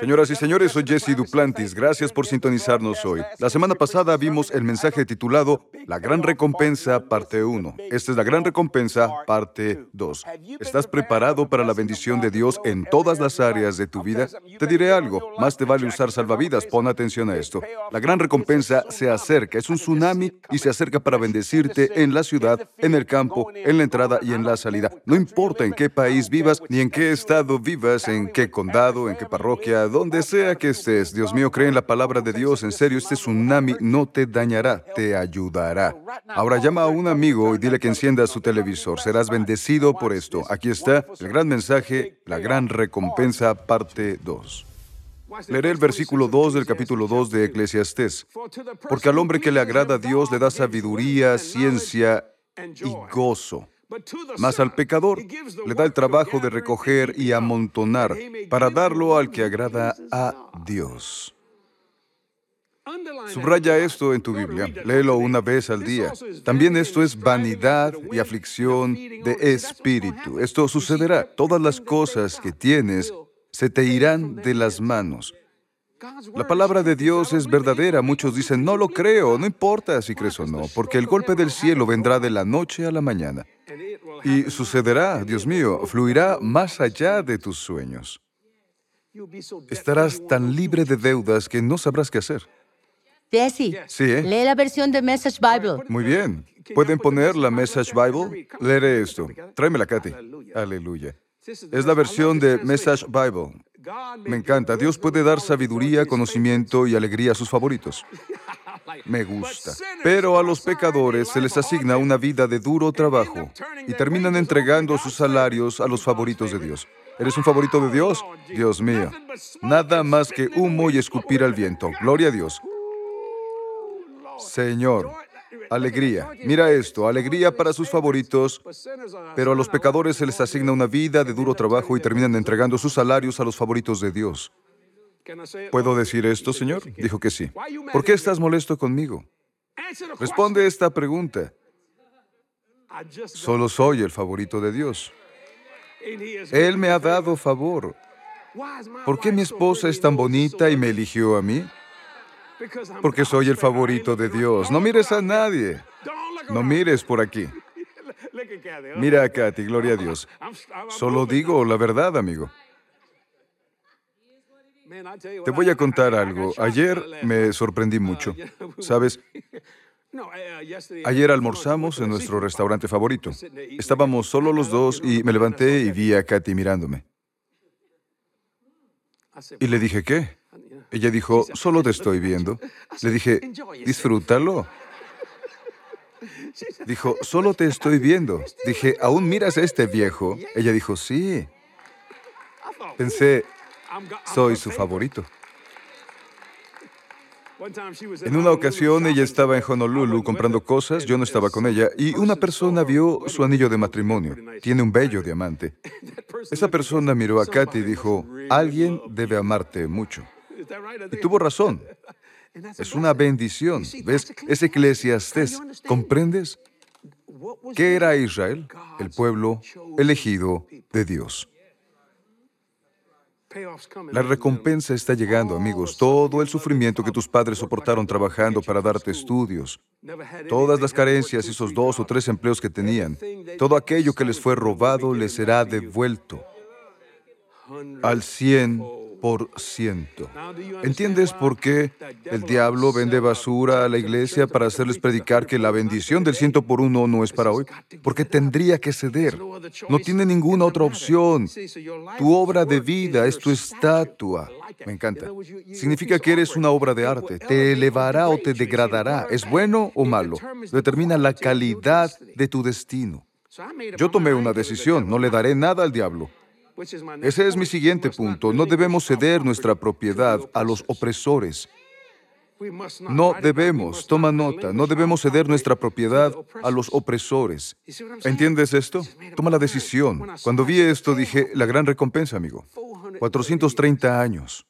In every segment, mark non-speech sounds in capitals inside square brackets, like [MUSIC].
Señoras y señores, soy Jesse Duplantis. Gracias por sintonizarnos hoy. La semana pasada vimos el mensaje titulado La Gran Recompensa, parte 1. Esta es la Gran Recompensa, parte 2. ¿Estás preparado para la bendición de Dios en todas las áreas de tu vida? Te diré algo, más te vale usar salvavidas. Pon atención a esto. La Gran Recompensa se acerca, es un tsunami y se acerca para bendecirte en la ciudad, en el campo, en la entrada y en la salida. No importa en qué país vivas, ni en qué estado vivas, en qué condado, en qué parroquia, donde sea que estés. Dios mío, cree en la palabra de Dios. En serio, este tsunami no te dañará, te ayudará. Ahora llama a un amigo y dile que encienda su televisor. Serás bendecido por esto. Aquí está el gran mensaje, la gran recompensa, parte 2. Leeré el versículo 2 del capítulo 2 de Eclesiastés. Porque al hombre que le agrada a Dios le da sabiduría, ciencia y gozo. Mas al pecador le da el trabajo de recoger y amontonar para darlo al que agrada a Dios. Subraya esto en tu Biblia, léelo una vez al día. También esto es vanidad y aflicción de espíritu. Esto sucederá. Todas las cosas que tienes se te irán de las manos. La palabra de Dios es verdadera. Muchos dicen, no lo creo, no importa si crees o no, porque el golpe del cielo vendrá de la noche a la mañana. Y sucederá, Dios mío, fluirá más allá de tus sueños. Estarás tan libre de deudas que no sabrás qué hacer. Jesse, Sí, ¿eh? lee la versión de Message Bible. Muy bien. ¿Pueden poner la Message Bible? Leeré esto. Tráemela, Katy. Aleluya. Es la versión de Message Bible. Me encanta. Dios puede dar sabiduría, conocimiento y alegría a sus favoritos. Me gusta. Pero a los pecadores se les asigna una vida de duro trabajo y terminan entregando sus salarios a los favoritos de Dios. ¿Eres un favorito de Dios? Dios mío. Nada más que humo y escupir al viento. Gloria a Dios. Señor, alegría. Mira esto, alegría para sus favoritos, pero a los pecadores se les asigna una vida de duro trabajo y terminan entregando sus salarios a los favoritos de Dios. ¿Puedo decir esto, Señor? Dijo que sí. ¿Por qué estás molesto conmigo? Responde esta pregunta. Solo soy el favorito de Dios. Él me ha dado favor. ¿Por qué mi esposa es tan bonita y me eligió a mí? Porque soy el favorito de Dios. No mires a nadie. No mires por aquí. Mira a Katy, gloria a Dios. Solo digo la verdad, amigo. Te voy a contar algo. Ayer me sorprendí mucho. ¿Sabes? Ayer almorzamos en nuestro restaurante favorito. Estábamos solo los dos y me levanté y vi a Katy mirándome. Y le dije, ¿qué? Ella dijo, solo te estoy viendo. Le dije, disfrútalo. Dijo, solo te estoy viendo. Dije, ¿aún miras a este viejo? Ella dijo, sí. Pensé, soy su favorito. En una ocasión ella estaba en Honolulu comprando cosas, yo no estaba con ella, y una persona vio su anillo de matrimonio. Tiene un bello diamante. [LAUGHS] Esa persona [LAUGHS] miró a Katy y dijo, alguien debe amarte mucho. Y tuvo razón. [LAUGHS] Es una bendición. ¿Ves? Es eclesiastés. ¿Comprendes? ¿Qué era Israel? El pueblo elegido de Dios. La recompensa está llegando, amigos. Todo el sufrimiento que tus padres soportaron trabajando para darte estudios, todas las carencias, esos dos o tres empleos que tenían, todo aquello que les fue robado les será devuelto al 100%. ¿Entiendes por qué el diablo vende basura a la iglesia para hacerles predicar que la bendición del ciento por uno no es para hoy? Porque tendría que ceder. No tiene ninguna otra opción. Tu obra de vida es tu estatua. Me encanta. Significa que eres una obra de arte. Te elevará o te degradará. ¿Es bueno o malo? Determina la calidad de tu destino. Yo tomé una decisión. No le daré nada al diablo. Ese es mi siguiente punto. No debemos ceder nuestra propiedad a los opresores. No debemos, toma nota, no debemos ceder nuestra propiedad a los opresores. ¿Entiendes esto? Toma la decisión. Cuando vi esto dije, la gran recompensa, amigo. 430 años.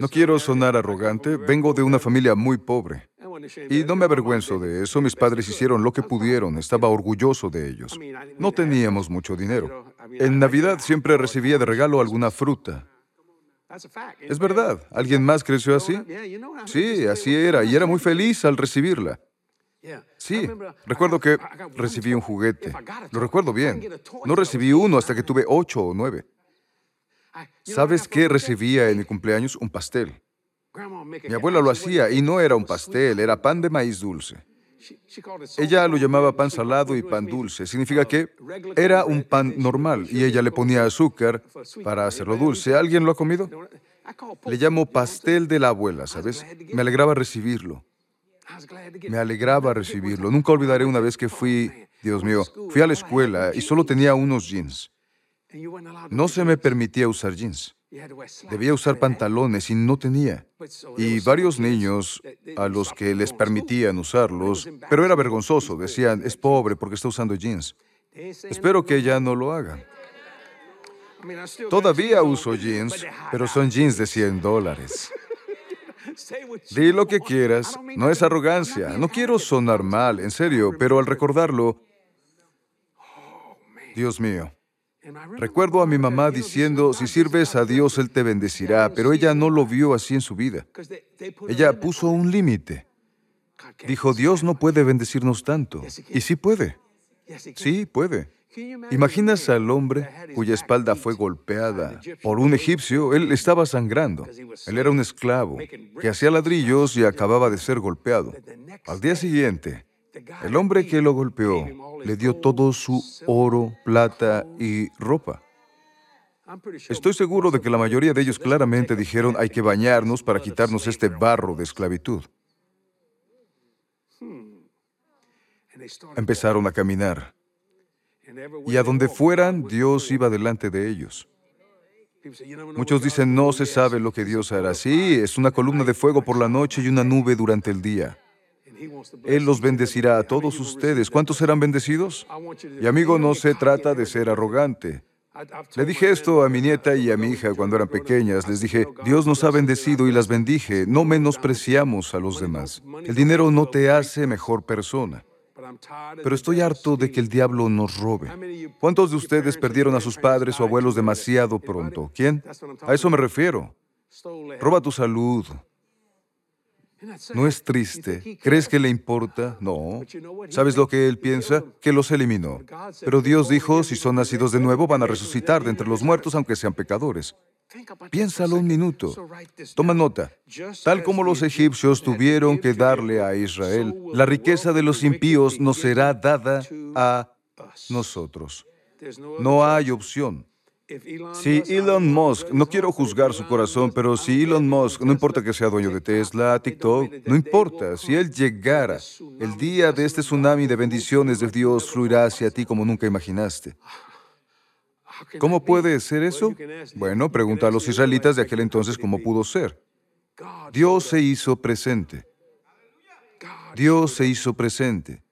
No quiero sonar arrogante, vengo de una familia muy pobre. Y no me avergüenzo de eso, mis padres hicieron lo que pudieron, estaba orgulloso de ellos. No teníamos mucho dinero. En Navidad siempre recibía de regalo alguna fruta. Es verdad. ¿Alguien más creció así? Sí, así era, y era muy feliz al recibirla. Sí, recuerdo que recibí un juguete. Lo recuerdo bien. No recibí uno hasta que tuve ocho o nueve. ¿Sabes qué recibía en mi cumpleaños? Un pastel. Mi abuela lo hacía y no era un pastel, era pan de maíz dulce. Ella lo llamaba pan salado y pan dulce. Significa que era un pan normal y ella le ponía azúcar para hacerlo dulce. ¿Alguien lo ha comido? Le llamo pastel de la abuela, ¿sabes? Me alegraba recibirlo. Me alegraba recibirlo. Nunca olvidaré una vez que fui, Dios mío, fui a la escuela y solo tenía unos jeans. No se me permitía usar jeans. Debía usar pantalones y no tenía. Y varios niños a los que les permitían usarlos, pero era vergonzoso, decían, es pobre porque está usando jeans. Espero que ya no lo haga. Todavía uso jeans, pero son jeans de 100 dólares. Di lo que quieras, no es arrogancia, no quiero sonar mal, en serio, pero al recordarlo, Dios mío, Recuerdo a mi mamá diciendo, si sirves a Dios, Él te bendecirá, pero ella no lo vio así en su vida. Ella puso un límite. Dijo, Dios no puede bendecirnos tanto. Y sí puede. Sí, puede. ¿Imaginas al hombre cuya espalda fue golpeada por un egipcio? Él estaba sangrando. Él era un esclavo que hacía ladrillos y acababa de ser golpeado. Al día siguiente, el hombre que lo golpeó le dio todo su oro, plata y ropa. Estoy seguro de que la mayoría de ellos claramente dijeron hay que bañarnos para quitarnos este barro de esclavitud. Empezaron a caminar. Y a donde fueran, Dios iba delante de ellos. Muchos dicen, no se sabe lo que Dios hará. Sí, es una columna de fuego por la noche y una nube durante el día. Él los bendecirá a todos ustedes. ¿Cuántos serán bendecidos? Y amigo, no se trata de ser arrogante. Le dije esto a mi nieta y a mi hija cuando eran pequeñas. Les dije, Dios nos ha bendecido y las bendije. No menospreciamos a los demás. El dinero no te hace mejor persona. Pero estoy harto de que el diablo nos robe. ¿Cuántos de ustedes perdieron a sus padres o abuelos demasiado pronto? ¿Quién? A eso me refiero. Roba tu salud, no es triste. ¿Crees que le importa? No. ¿Sabes lo que él piensa? Que los eliminó. Pero Dios dijo, si son nacidos de nuevo, van a resucitar de entre los muertos, aunque sean pecadores. Piénsalo un minuto. Toma nota. Tal como los egipcios tuvieron que darle a Israel, la riqueza de los impíos nos será dada a nosotros. No hay opción. Si Elon Musk, no quiero juzgar su corazón, pero si Elon Musk, no importa que sea dueño de Tesla, TikTok, no importa, si él llegara, el día de este tsunami de bendiciones de Dios fluirá hacia ti como nunca imaginaste. ¿Cómo puede ser eso? Bueno, pregunta a los israelitas de aquel entonces cómo pudo ser. Dios se hizo presente. Dios se hizo presente.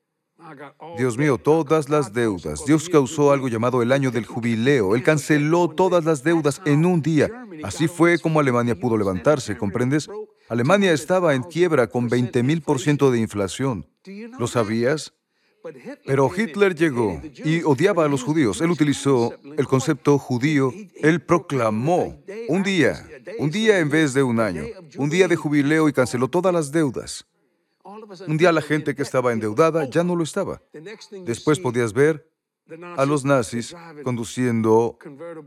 Dios mío, todas las deudas. Dios causó algo llamado el año del jubileo. Él canceló todas las deudas en un día. Así fue como Alemania pudo levantarse, ¿comprendes? Alemania estaba en quiebra con 20.000% de inflación. ¿Lo sabías? Pero Hitler llegó y odiaba a los judíos. Él utilizó el concepto judío. Él proclamó un día, un día en vez de un año, un día de jubileo y canceló todas las deudas. Un día la gente que estaba endeudada ya no lo estaba. Después podías ver a los nazis conduciendo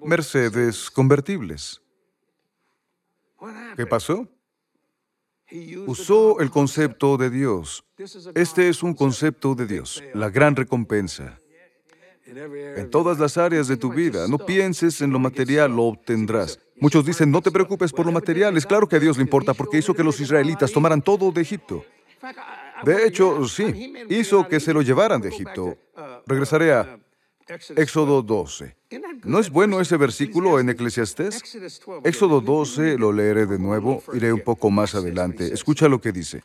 Mercedes convertibles. ¿Qué pasó? Usó el concepto de Dios. Este es un concepto de Dios, la gran recompensa. En todas las áreas de tu vida, no pienses en lo material, lo obtendrás. Muchos dicen, no te preocupes por lo material. Es claro que a Dios le importa porque hizo que los israelitas tomaran todo de Egipto. De hecho, sí, hizo que se lo llevaran de Egipto. Regresaré a Éxodo 12. ¿No es bueno ese versículo en Eclesiastés? Éxodo 12 lo leeré de nuevo, iré un poco más adelante. Escucha lo que dice.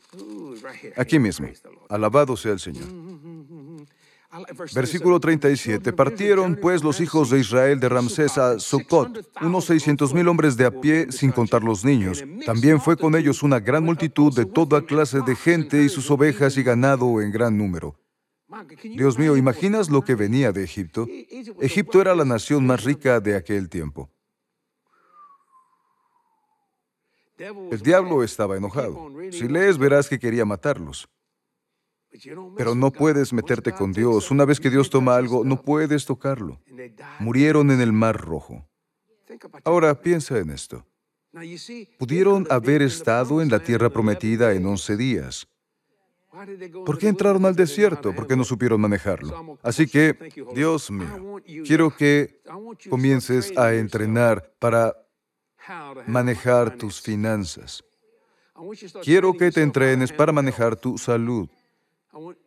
Aquí mismo. Alabado sea el Señor. Versículo 37. Partieron pues los hijos de Israel de Ramsés a Sucot, unos 600 mil hombres de a pie, sin contar los niños. También fue con ellos una gran multitud de toda clase de gente y sus ovejas y ganado en gran número. Dios mío, ¿imaginas lo que venía de Egipto? Egipto era la nación más rica de aquel tiempo. El diablo estaba enojado. Si lees, verás que quería matarlos. Pero no puedes meterte con Dios. Una vez que Dios toma algo, no puedes tocarlo. Murieron en el Mar Rojo. Ahora piensa en esto. Pudieron haber estado en la tierra prometida en 11 días. ¿Por qué entraron al desierto? Porque no supieron manejarlo. Así que, Dios mío, quiero que comiences a entrenar para manejar tus finanzas. Quiero que te entrenes para manejar tu salud.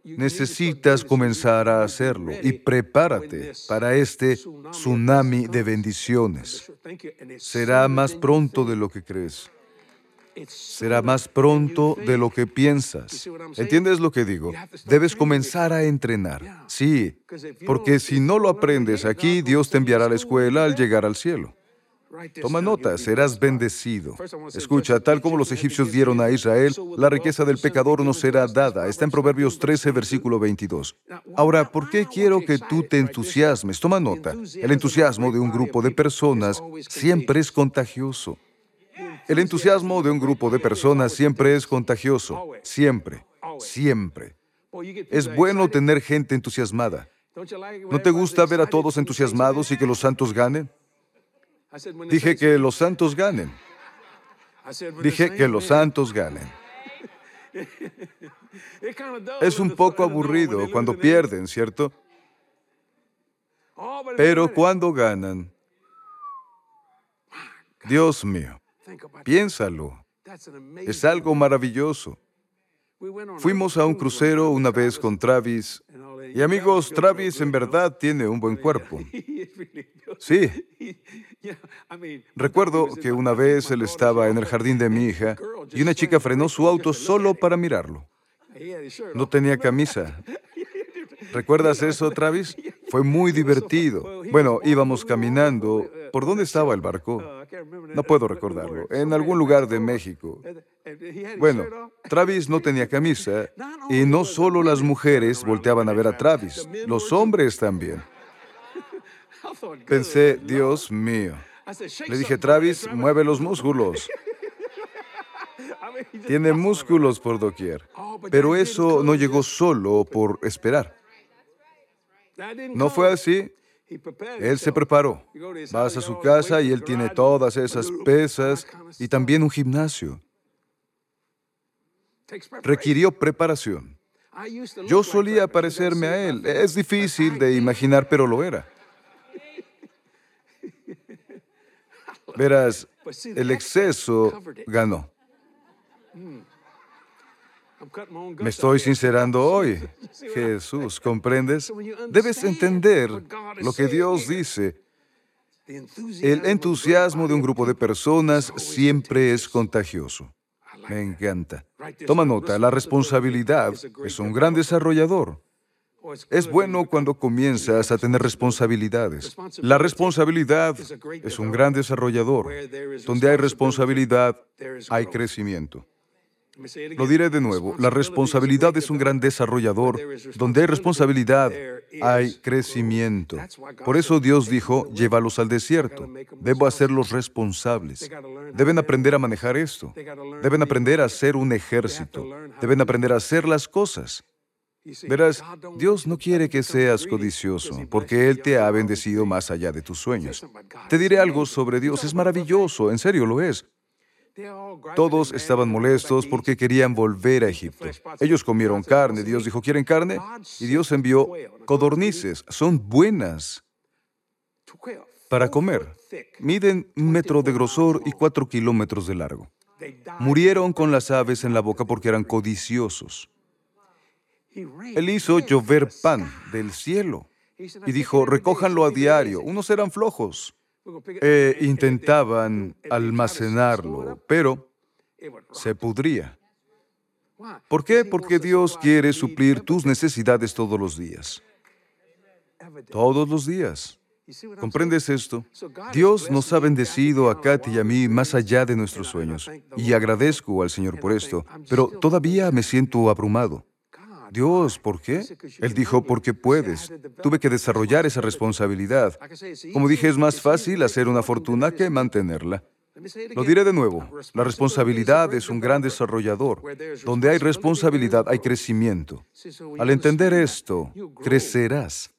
Necesitas comenzar a hacerlo y prepárate para este tsunami de bendiciones. Será más pronto de lo que crees. Será más pronto de lo que piensas. ¿Entiendes lo que digo? Debes comenzar a entrenar. Sí, porque si no lo aprendes aquí, Dios te enviará a la escuela al llegar al cielo. Toma nota, serás bendecido. Escucha, tal como los egipcios dieron a Israel, la riqueza del pecador no será dada. Está en Proverbios 13, versículo 22. Ahora, ¿por qué quiero que tú te entusiasmes? Toma nota, el entusiasmo de un grupo de personas siempre es contagioso. El entusiasmo de un grupo de personas siempre es contagioso. Siempre, siempre. Es bueno tener gente entusiasmada. ¿No te gusta ver a todos entusiasmados y que los santos ganen? Dije que los santos ganen. Dije que los santos ganen. Es un poco aburrido cuando pierden, ¿cierto? Pero cuando ganan, Dios mío, piénsalo. Es algo maravilloso. Fuimos a un crucero una vez con Travis. Y amigos, Travis en verdad tiene un buen cuerpo. [LAUGHS] Sí. [LAUGHS] Recuerdo que una vez él estaba en el jardín de mi hija y una chica frenó su auto solo para mirarlo. [LAUGHS] No tenía [LAUGHS] camisa. ¿Recuerdas eso, Travis? Fue muy divertido. Bueno, íbamos caminando. ¿Por dónde estaba el barco? No puedo recordarlo. En algún lugar de México. Bueno, Travis no tenía camisa y no solo las mujeres volteaban a ver a Travis, los hombres también. Pensé, Dios mío. Le dije, Travis, mueve los músculos. [LAUGHS] Tiene músculos por doquier. Pero eso no llegó solo por esperar. No fue así. Él se preparó. Vas a su casa y él tiene todas esas pesas y también un gimnasio. Requirió preparación. Yo solía parecerme a él. Es difícil de imaginar, pero lo era. Verás, el exceso ganó. Me estoy sincerando [LAUGHS] hoy. Jesús, ¿comprendes? Debes entender lo que Dios dice. El entusiasmo de un grupo de personas siempre es contagioso. Me encanta. Toma nota, la responsabilidad es un gran desarrollador. Es bueno cuando comienzas a tener responsabilidades. La responsabilidad es un gran desarrollador. Donde hay responsabilidad, hay crecimiento. Lo diré de nuevo, la responsabilidad es un gran desarrollador. Donde hay responsabilidad, hay crecimiento. Por eso Dios dijo, llévalos al desierto. Debo hacerlos responsables. Deben aprender a manejar esto. Deben aprender a ser un ejército. Deben aprender a hacer las cosas. Verás, Dios no quiere que seas codicioso, porque Él te ha bendecido más allá de tus sueños. Te diré algo sobre Dios, es maravilloso, en serio lo es. Todos estaban molestos porque querían volver a Egipto. Ellos comieron carne. Dios dijo, ¿quieren carne? Y Dios envió codornices. Son buenas para comer. Miden un metro de grosor y cuatro kilómetros de largo. Murieron con las aves en la boca porque eran codiciosos. Él hizo llover pan del cielo y dijo, recójanlo a diario. Unos eran flojos e intentaban almacenarlo, pero se pudría. ¿Por qué? Porque Dios quiere suplir tus necesidades todos los días. Todos los días. ¿Comprendes esto? Dios nos ha bendecido a Katy y a mí más allá de nuestros sueños. Y agradezco al Señor por esto, pero todavía me siento abrumado. Dios, ¿por qué? Él dijo, porque puedes. Tuve que desarrollar esa responsabilidad. Como dije, es más fácil hacer una fortuna que mantenerla. Lo diré de nuevo, la responsabilidad es un gran desarrollador. Donde hay responsabilidad hay crecimiento. Al entender esto, crecerás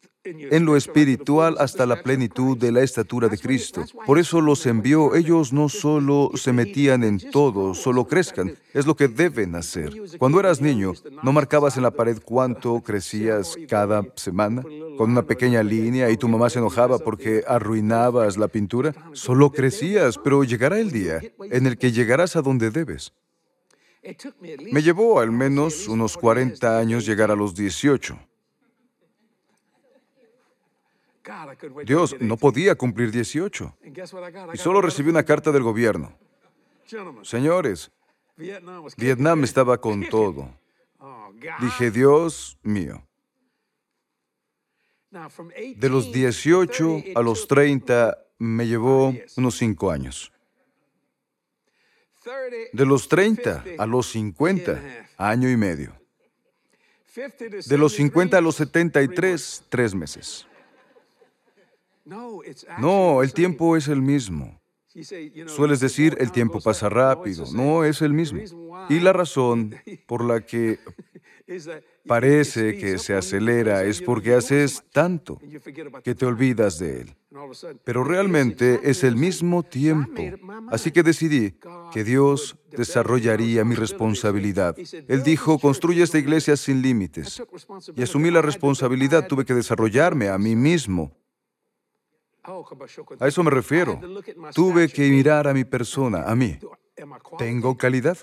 en lo espiritual hasta la plenitud de la estatura de Cristo. Por eso los envió. Ellos no solo se metían en todo, solo crezcan. Es lo que deben hacer. Cuando eras niño, ¿no marcabas en la pared cuánto [LAUGHS] crecías cada semana? Con una pequeña línea y tu mamá se enojaba porque arruinabas la pintura. Solo crecías, pero llegará el día en el que llegarás a donde debes. Me llevó al menos unos 40 años llegar a los 18. Dios no podía cumplir 18. Y solo recibí una carta del gobierno. Señores, Vietnam estaba con [LAUGHS] todo. Dije, Dios mío. De los 18 a los 30 me llevó unos 5 años. De los 30 a los 50, año y medio. De los 50 a los 73, tres meses. No, el tiempo es el mismo. Sueles decir, el tiempo pasa rápido. No, es el mismo. Y la razón [LAUGHS] por la que [LAUGHS] parece que se acelera es porque haces tanto que te olvidas de él. Pero realmente es el mismo tiempo. Así que decidí que Dios desarrollaría mi responsabilidad. Él dijo, construye esta iglesia sin límites. Y asumí la responsabilidad, tuve que desarrollarme a mí mismo a eso me refiero. Tuve que mirar a mi persona, a mí. ¿Tengo calidad?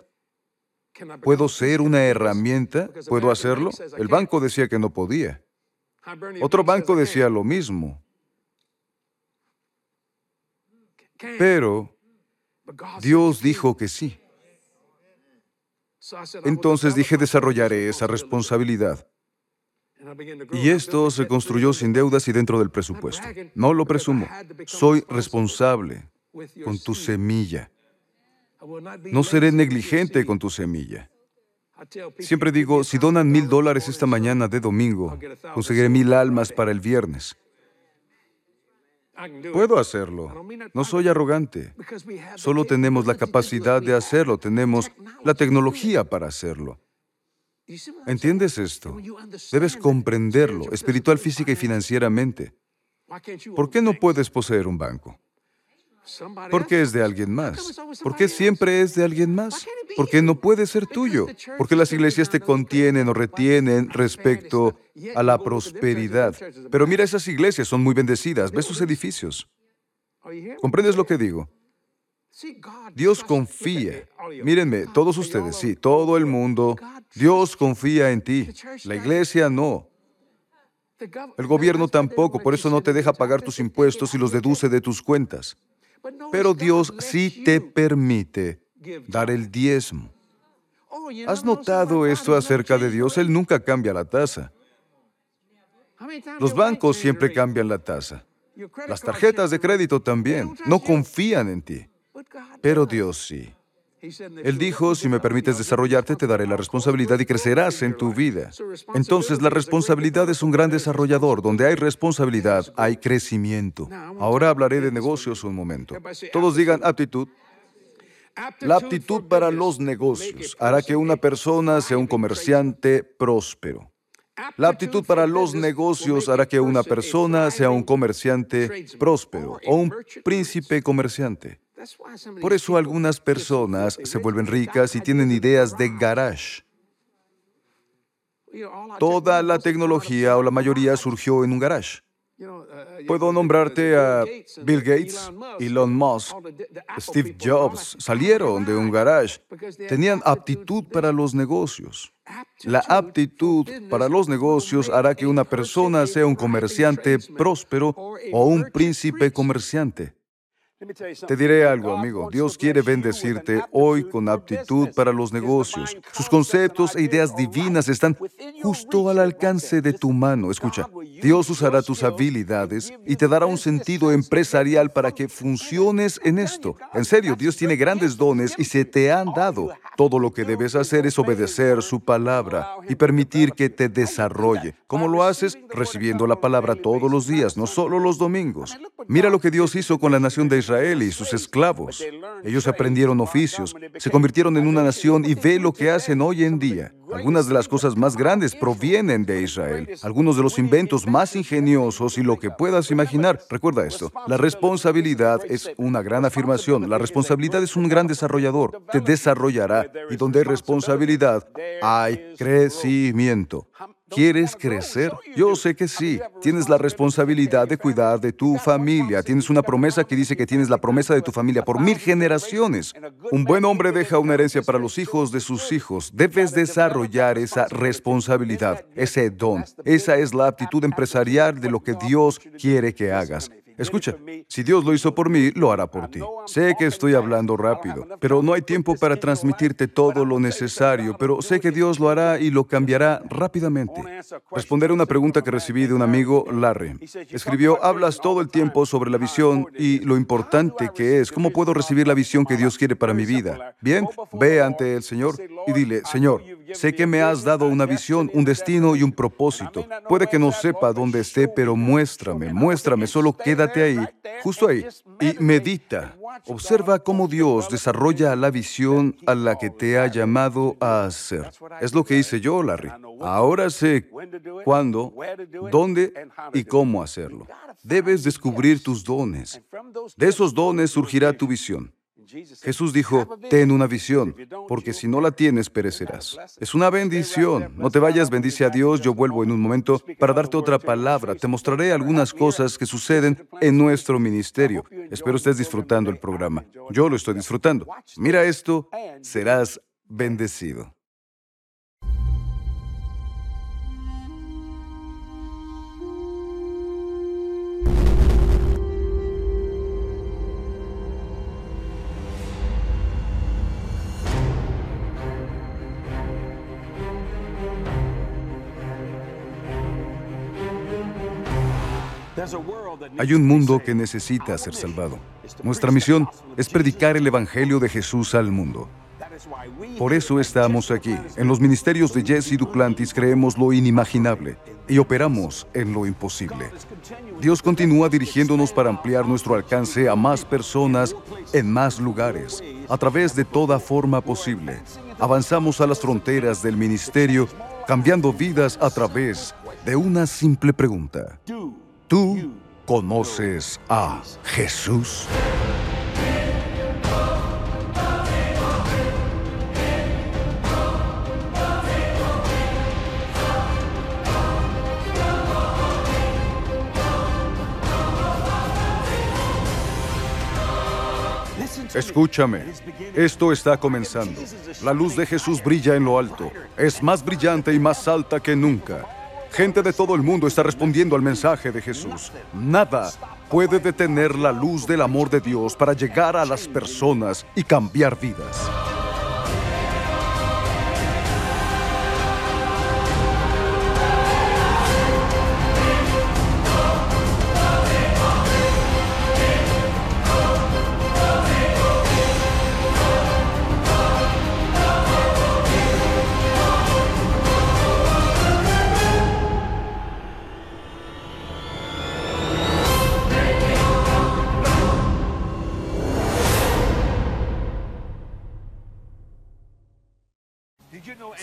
¿Puedo ser una herramienta? ¿Puedo hacerlo? El banco decía que no podía. Otro banco decía lo mismo. Pero Dios dijo que sí. Entonces dije, desarrollaré esa responsabilidad. Y esto se construyó sin deudas y dentro del presupuesto. No lo presumo. Soy responsable con tu semilla. No seré negligente con tu semilla. Siempre digo, si donan mil dólares esta mañana de domingo, conseguiré mil almas para el viernes. Puedo hacerlo. No soy arrogante. Solo tenemos la capacidad de hacerlo, tenemos la tecnología para hacerlo. ¿Entiendes esto? Debes comprenderlo, espiritual, física y financieramente. ¿Por qué no puedes poseer un banco? Porque es de alguien más. ¿Por qué siempre es de alguien más? ¿Por qué no puede ser tuyo? Porque las iglesias te contienen o retienen respecto a la prosperidad. Pero mira, esas iglesias son muy bendecidas. Ve sus edificios. ¿Comprendes lo que digo? Dios confía. Mírenme, todos ustedes, sí, todo el mundo Dios confía en ti. La iglesia no. El gobierno tampoco, por eso no te deja pagar tus impuestos y los deduce de tus cuentas. Pero Dios sí te permite dar el diezmo. ¿Has notado esto acerca de Dios? Él nunca cambia la tasa. Los bancos siempre cambian la tasa. Las tarjetas de crédito también. No confían en ti. Pero Dios sí. Él dijo, si me permites desarrollarte, te daré la responsabilidad y crecerás en tu vida. Entonces, la responsabilidad es un gran desarrollador. Donde hay responsabilidad, hay crecimiento. Ahora hablaré de negocios un momento. Todos digan aptitud. La aptitud para los negocios hará que una persona sea un comerciante próspero. La aptitud para los negocios hará que una persona sea un comerciante próspero o un príncipe comerciante. Por eso algunas personas se vuelven ricas y tienen ideas de garage. Toda la tecnología o la mayoría surgió en un garage. Puedo nombrarte a Bill Gates, Elon Musk, Steve Jobs. Salieron de un garage. Tenían aptitud para los negocios. La aptitud para los negocios hará que una persona sea un comerciante próspero o un príncipe comerciante. Te diré algo, amigo. Dios quiere bendecirte hoy con aptitud para los negocios. Sus conceptos e ideas divinas están justo al alcance de tu mano. Escucha, Dios usará tus habilidades y te dará un sentido empresarial para que funciones en esto. En serio, Dios tiene grandes dones y se te han dado. Todo lo que debes hacer es obedecer su palabra y permitir que te desarrolle. ¿Cómo lo haces? Recibiendo la palabra todos los días, no solo los domingos. Mira lo que Dios hizo con la nación de Israel y sus esclavos. Ellos aprendieron oficios, se convirtieron en una nación y ve lo que hacen hoy en día. Algunas de las cosas más grandes provienen de Israel. Algunos de los inventos más ingeniosos y lo que puedas imaginar. Recuerda esto. La responsabilidad es una gran afirmación. La responsabilidad es un gran desarrollador. Te desarrollará. Y donde hay responsabilidad, hay crecimiento. ¿Quieres crecer? Yo sé que sí. Tienes la responsabilidad de cuidar de tu familia. Tienes una promesa que dice que tienes la promesa de tu familia por mil generaciones. Un buen hombre deja una herencia para los hijos de sus hijos. Debes desarrollar esa responsabilidad, ese don. Esa es la aptitud empresarial de lo que Dios quiere que hagas. Escucha, si Dios lo hizo por mí, lo hará por ti. Sé que estoy hablando rápido, pero no hay tiempo para transmitirte todo lo necesario, pero sé que Dios lo hará y lo cambiará rápidamente. Responderé una pregunta que recibí de un amigo, Larry. Escribió, hablas todo el tiempo sobre la visión y lo importante que es. ¿Cómo puedo recibir la visión que Dios quiere para mi vida? Bien, ve ante el Señor y dile, Señor, sé que me has dado una visión, un destino y un propósito. Puede que no sepa dónde esté, pero muéstrame, muéstrame, solo queda justo ahí, y medita. Observa cómo Dios desarrolla la visión a la que te ha llamado a hacer. Es lo que hice yo, Larry. Ahora sé cuándo, dónde y cómo hacerlo. Debes descubrir tus dones. De esos dones surgirá tu visión. Jesús dijo, ten una visión, porque si no la tienes, perecerás. Es una bendición. No te vayas, bendice a Dios. Yo vuelvo en un momento para darte otra palabra. Te mostraré algunas cosas que suceden en nuestro ministerio. Espero estés disfrutando el programa. Yo lo estoy disfrutando. Mira esto, serás bendecido. Hay un mundo que necesita ser salvado. Nuestra misión es predicar el Evangelio de Jesús al mundo. Por eso estamos aquí. En los ministerios de Jesse Duplantis creemos lo inimaginable y operamos en lo imposible. Dios continúa dirigiéndonos para ampliar nuestro alcance a más personas en más lugares, a través de toda forma posible. Avanzamos a las fronteras del ministerio, cambiando vidas a través de una simple pregunta. ¿Tú conoces a Jesús? Escúchame, esto está comenzando. La luz de Jesús brilla en lo alto. Es más brillante y más alta que nunca. Gente de todo el mundo está respondiendo al mensaje de Jesús. Nada puede detener la luz del amor de Dios para llegar a las personas y cambiar vidas.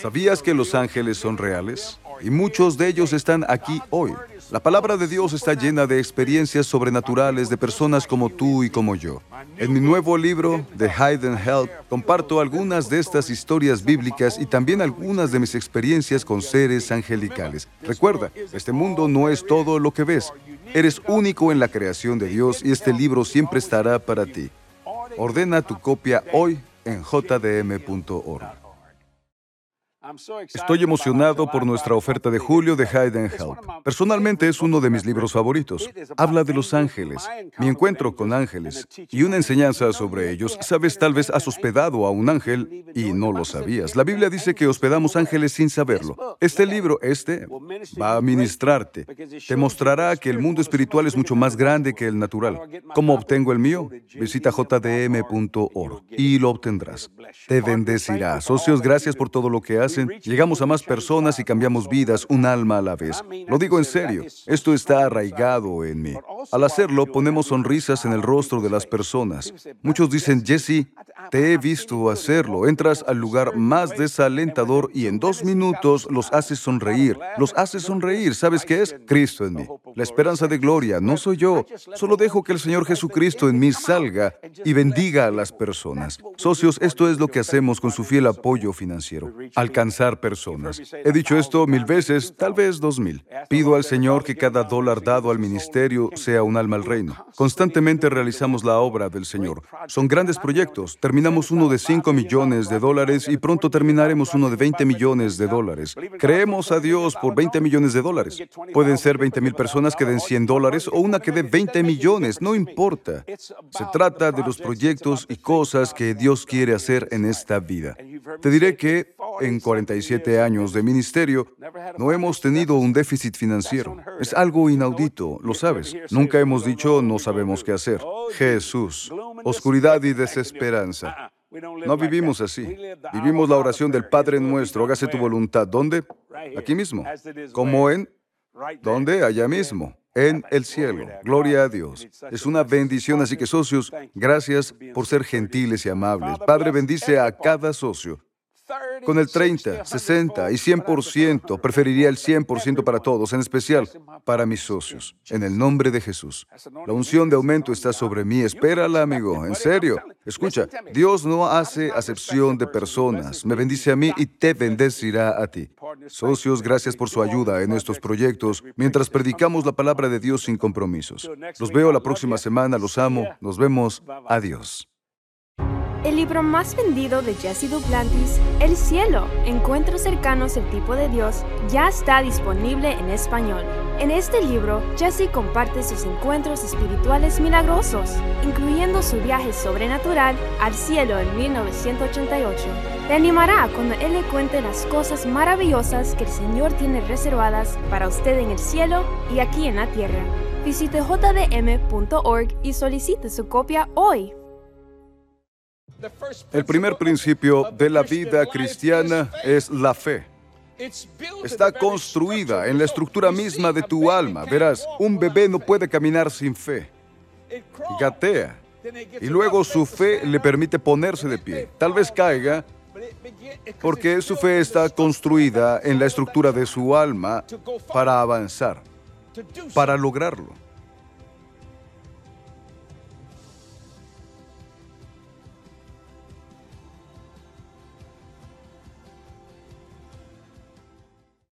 ¿Sabías que los ángeles son reales? Y muchos de ellos están aquí hoy. La palabra de Dios está llena de experiencias sobrenaturales de personas como tú y como yo. En mi nuevo libro, The Hidden Help, comparto algunas de estas historias bíblicas y también algunas de mis experiencias con seres angelicales. Recuerda, este mundo no es todo lo que ves. Eres único en la creación de Dios y este libro siempre estará para ti. Ordena tu copia hoy en jdm.org. Estoy emocionado por nuestra oferta de julio de and Help. Personalmente es uno de mis libros favoritos. Habla de los ángeles, mi encuentro con ángeles y una enseñanza sobre ellos. Sabes, tal vez has hospedado a un ángel y no lo sabías. La Biblia dice que hospedamos ángeles sin saberlo. Este libro, este, va a ministrarte. Te mostrará que el mundo espiritual es mucho más grande que el natural. ¿Cómo obtengo el mío? Visita jdm.org y lo obtendrás. Te bendecirá. Socios, gracias por todo lo que haces llegamos a más personas y cambiamos vidas, un alma a la vez. Lo digo en serio, esto está arraigado en mí. Al hacerlo, ponemos sonrisas en el rostro de las personas. Muchos dicen, Jesse, te he visto hacerlo. Entras al lugar más desalentador y en dos minutos los haces sonreír. Los haces sonreír. ¿Sabes qué es? Cristo en mí. La esperanza de gloria. No soy yo. Solo dejo que el Señor Jesucristo en mí salga y bendiga a las personas. Socios, esto es lo que hacemos con su fiel apoyo financiero. Alcanzar personas. He dicho esto mil veces, tal vez dos mil. Pido al Señor que cada dólar dado al ministerio sea un alma al reino. Constantemente realizamos la obra del Señor. Son grandes proyectos. Terminamos uno de 5 millones de dólares y pronto terminaremos uno de 20 millones de dólares. Creemos a Dios por 20 millones de dólares. Pueden ser 20 mil personas que den 100 dólares o una que dé 20 millones, no importa. Se trata de los proyectos y cosas que Dios quiere hacer en esta vida. Te diré que en 47 años de ministerio no hemos tenido un déficit financiero. Es algo inaudito, lo sabes. Nunca hemos dicho no sabemos qué hacer. Jesús, oscuridad y desesperanza. No vivimos así. Vivimos la oración del Padre nuestro, hágase tu voluntad. ¿Dónde? Aquí mismo. Como en... ¿Dónde? Allá mismo. En el cielo. Gloria a Dios. Es una bendición, así que socios, gracias por ser gentiles y amables. Padre, bendice a cada socio con el 30, 60 y 100%. Preferiría el 100% para todos, en especial para mis socios. En el nombre de Jesús. La unción de aumento está sobre mí. Espérala, amigo. En serio. Escucha, Dios no hace acepción de personas. Me bendice a mí y te bendecirá a ti. Socios, gracias por su ayuda en estos proyectos mientras predicamos la palabra de Dios sin compromisos. Los veo la próxima semana. Los amo. Nos vemos. Adiós. El libro más vendido de Jesse Duplantis, El cielo, encuentros cercanos el tipo de Dios, ya está disponible en español. En este libro, Jesse comparte sus encuentros espirituales milagrosos, incluyendo su viaje sobrenatural al cielo en 1988. Te animará cuando él le cuente las cosas maravillosas que el Señor tiene reservadas para usted en el cielo y aquí en la tierra. Visite jdm.org y solicite su copia hoy. El primer principio de la vida cristiana es la fe. Está construida en la estructura misma de tu alma. Verás, un bebé no puede caminar sin fe. Gatea. Y luego su fe le permite ponerse de pie. Tal vez caiga porque su fe está construida en la estructura de su alma para avanzar, para lograrlo.